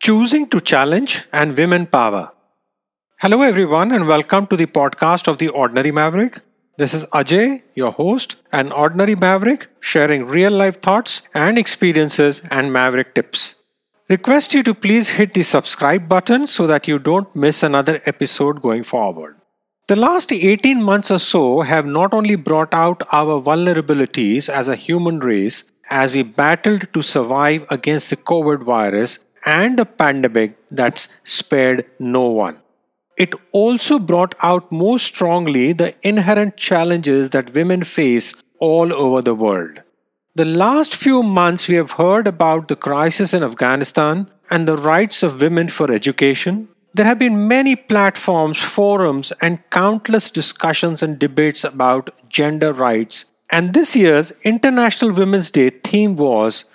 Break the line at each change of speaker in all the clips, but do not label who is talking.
Choosing to Challenge and Women Power. Hello, everyone, and welcome to the podcast of The Ordinary Maverick. This is Ajay, your host, an ordinary maverick sharing real life thoughts and experiences and maverick tips. Request you to please hit the subscribe button so that you don't miss another episode going forward. The last 18 months or so have not only brought out our vulnerabilities as a human race as we battled to survive against the COVID virus and a pandemic that's spared no one. It also brought out more strongly the inherent challenges that women face all over the world. The last few months, we have heard about the crisis in Afghanistan and the rights of women for education. There have been many platforms, forums, and countless discussions and debates about gender rights. And this year's International Women's Day theme was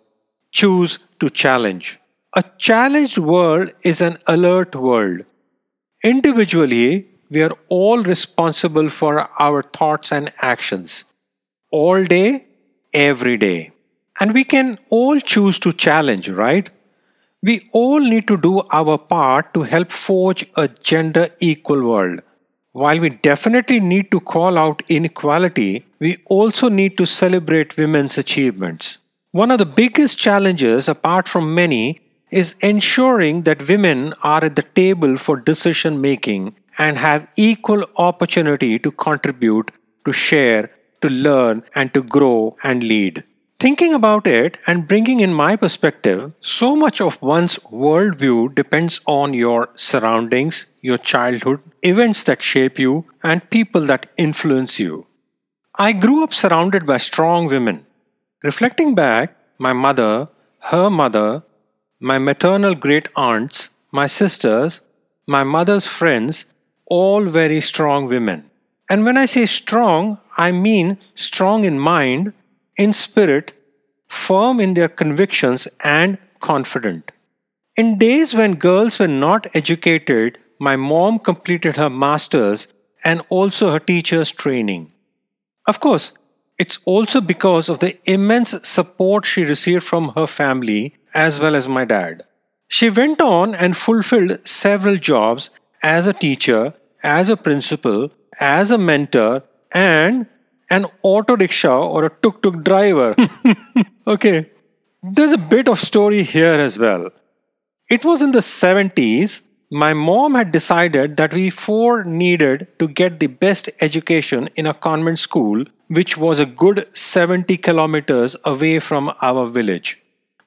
Choose to Challenge. A challenged world is an alert world. Individually, we are all responsible for our thoughts and actions. All day, every day. And we can all choose to challenge, right? We all need to do our part to help forge a gender equal world. While we definitely need to call out inequality, we also need to celebrate women's achievements. One of the biggest challenges, apart from many, is ensuring that women are at the table for decision making and have equal opportunity to contribute, to share, to learn, and to grow and lead. Thinking about it and bringing in my perspective, so much of one's worldview depends on your surroundings, your childhood, events that shape you, and people that influence you. I grew up surrounded by strong women. Reflecting back, my mother, her mother, my maternal great aunts, my sisters, my mother's friends, all very strong women. And when I say strong, I mean strong in mind, in spirit, firm in their convictions, and confident. In days when girls were not educated, my mom completed her master's and also her teacher's training. Of course, it's also because of the immense support she received from her family as well as my dad. She went on and fulfilled several jobs as a teacher, as a principal, as a mentor, and an auto rickshaw or a tuk tuk driver. okay, there's a bit of story here as well. It was in the 70s. My mom had decided that we four needed to get the best education in a convent school, which was a good 70 kilometers away from our village.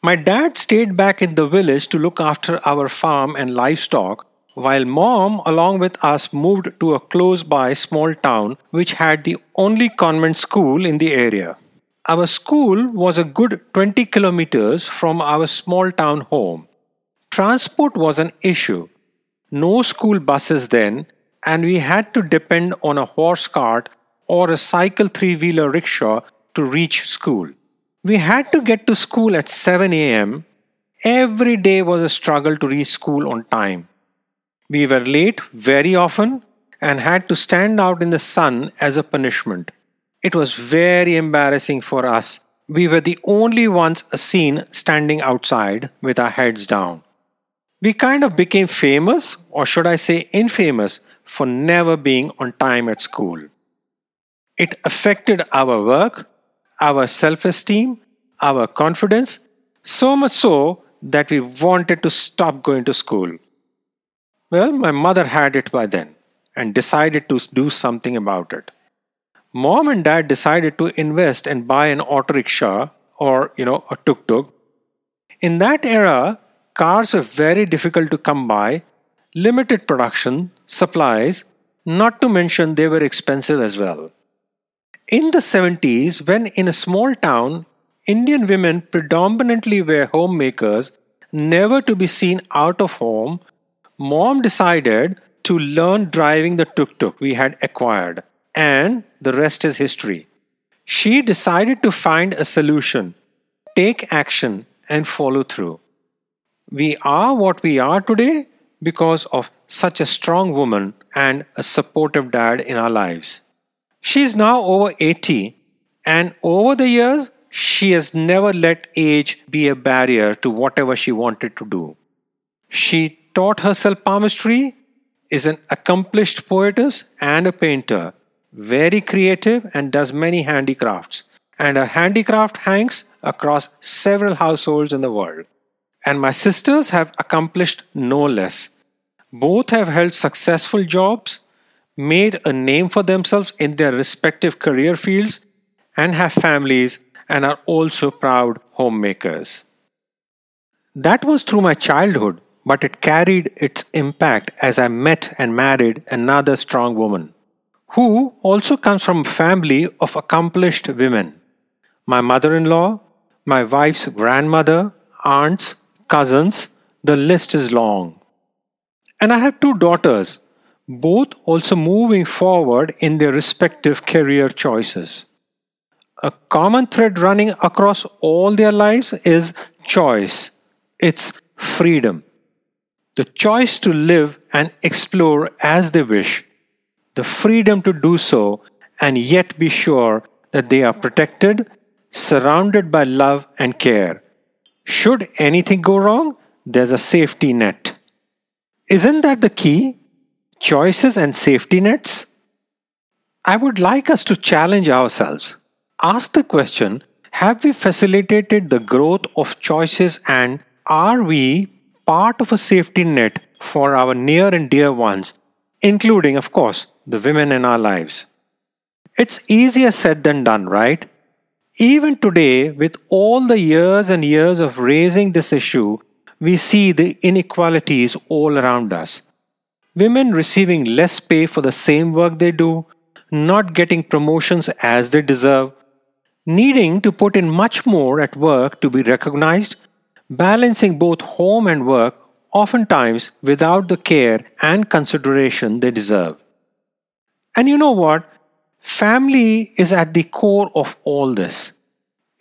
My dad stayed back in the village to look after our farm and livestock, while mom, along with us, moved to a close by small town which had the only convent school in the area. Our school was a good 20 kilometers from our small town home. Transport was an issue. No school buses then, and we had to depend on a horse cart or a cycle three wheeler rickshaw to reach school. We had to get to school at 7 a.m. Every day was a struggle to reach school on time. We were late very often and had to stand out in the sun as a punishment. It was very embarrassing for us. We were the only ones seen standing outside with our heads down. We kind of became famous, or should I say infamous, for never being on time at school. It affected our work, our self esteem, our confidence, so much so that we wanted to stop going to school. Well, my mother had it by then and decided to do something about it. Mom and dad decided to invest and buy an auto rickshaw or, you know, a tuk tuk. In that era, cars were very difficult to come by, limited production, supplies, not to mention they were expensive as well. In the 70s, when in a small town, Indian women predominantly were homemakers, never to be seen out of home, mom decided to learn driving the tuk tuk we had acquired, and the rest is history. She decided to find a solution, take action, and follow through. We are what we are today because of such a strong woman and a supportive dad in our lives. She is now over 80, and over the years, she has never let age be a barrier to whatever she wanted to do. She taught herself palmistry, is an accomplished poetess and a painter, very creative and does many handicrafts. And her handicraft hangs across several households in the world. And my sisters have accomplished no less. Both have held successful jobs, made a name for themselves in their respective career fields, and have families and are also proud homemakers. That was through my childhood, but it carried its impact as I met and married another strong woman who also comes from a family of accomplished women. My mother in law, my wife's grandmother, aunts, cousins, the list is long. And I have two daughters, both also moving forward in their respective career choices. A common thread running across all their lives is choice. It's freedom. The choice to live and explore as they wish. The freedom to do so and yet be sure that they are protected, surrounded by love and care. Should anything go wrong, there's a safety net. Isn't that the key? Choices and safety nets? I would like us to challenge ourselves. Ask the question Have we facilitated the growth of choices and are we part of a safety net for our near and dear ones, including, of course, the women in our lives? It's easier said than done, right? Even today, with all the years and years of raising this issue, we see the inequalities all around us. Women receiving less pay for the same work they do, not getting promotions as they deserve, needing to put in much more at work to be recognized, balancing both home and work, oftentimes without the care and consideration they deserve. And you know what? Family is at the core of all this.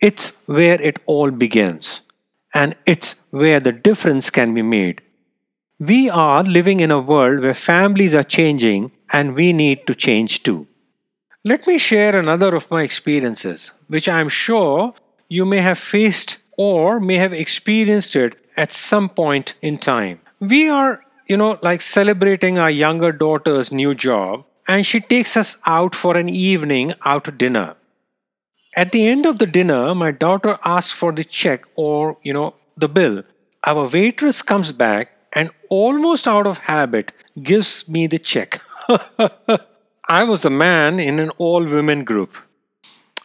It's where it all begins, and it's where the difference can be made. We are living in a world where families are changing, and we need to change too. Let me share another of my experiences, which I am sure you may have faced or may have experienced it at some point in time. We are, you know, like celebrating our younger daughter's new job, and she takes us out for an evening out to dinner. At the end of the dinner, my daughter asks for the check or, you know, the bill. Our waitress comes back and almost out of habit gives me the check. I was the man in an all women group.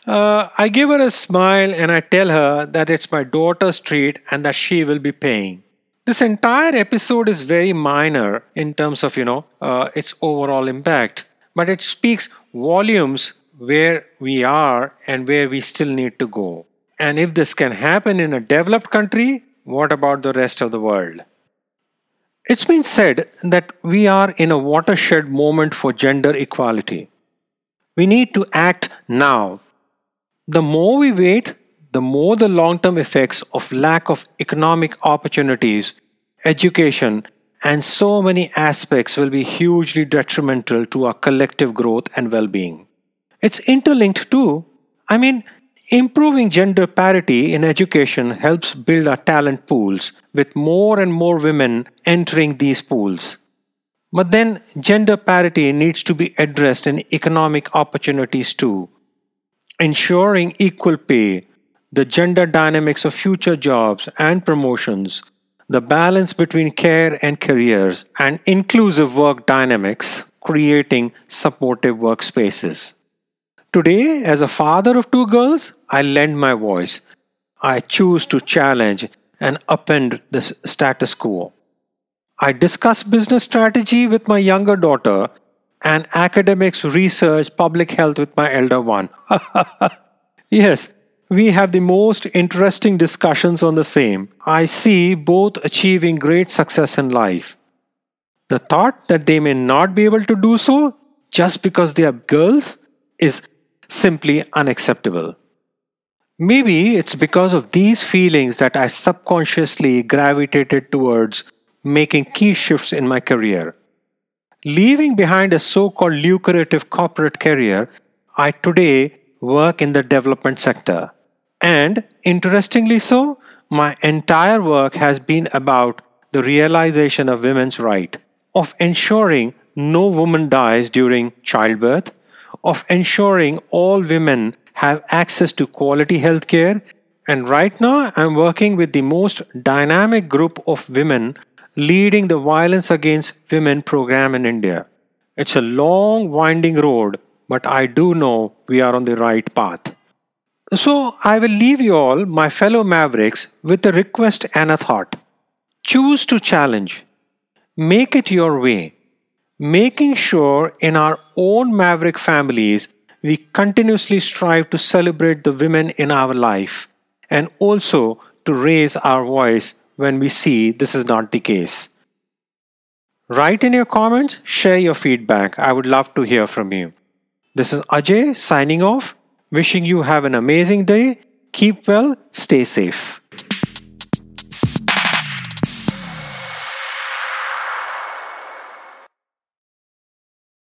Uh, I give her a smile and I tell her that it's my daughter's treat and that she will be paying. This entire episode is very minor in terms of, you know, uh, its overall impact, but it speaks volumes where we are and where we still need to go. And if this can happen in a developed country, what about the rest of the world? It's been said that we are in a watershed moment for gender equality. We need to act now. The more we wait, the more the long term effects of lack of economic opportunities, education, and so many aspects will be hugely detrimental to our collective growth and well being. It's interlinked too. I mean, Improving gender parity in education helps build our talent pools, with more and more women entering these pools. But then, gender parity needs to be addressed in economic opportunities too. Ensuring equal pay, the gender dynamics of future jobs and promotions, the balance between care and careers, and inclusive work dynamics, creating supportive workspaces. Today, as a father of two girls, I lend my voice. I choose to challenge and upend the status quo. I discuss business strategy with my younger daughter and academics, research, public health with my elder one. yes, we have the most interesting discussions on the same. I see both achieving great success in life. The thought that they may not be able to do so just because they are girls is simply unacceptable. Maybe it's because of these feelings that I subconsciously gravitated towards making key shifts in my career. Leaving behind a so called lucrative corporate career, I today work in the development sector. And interestingly so, my entire work has been about the realization of women's right, of ensuring no woman dies during childbirth, of ensuring all women have access to quality health care. And right now, I'm working with the most dynamic group of women leading the Violence Against Women program in India. It's a long, winding road, but I do know we are on the right path. So I will leave you all, my fellow mavericks, with a request and a thought. Choose to challenge. Make it your way. Making sure in our own maverick families we continuously strive to celebrate the women in our life and also to raise our voice when we see this is not the case. Write in your comments, share your feedback. I would love to hear from you. This is Ajay signing off, wishing you have an amazing day. Keep well, stay safe.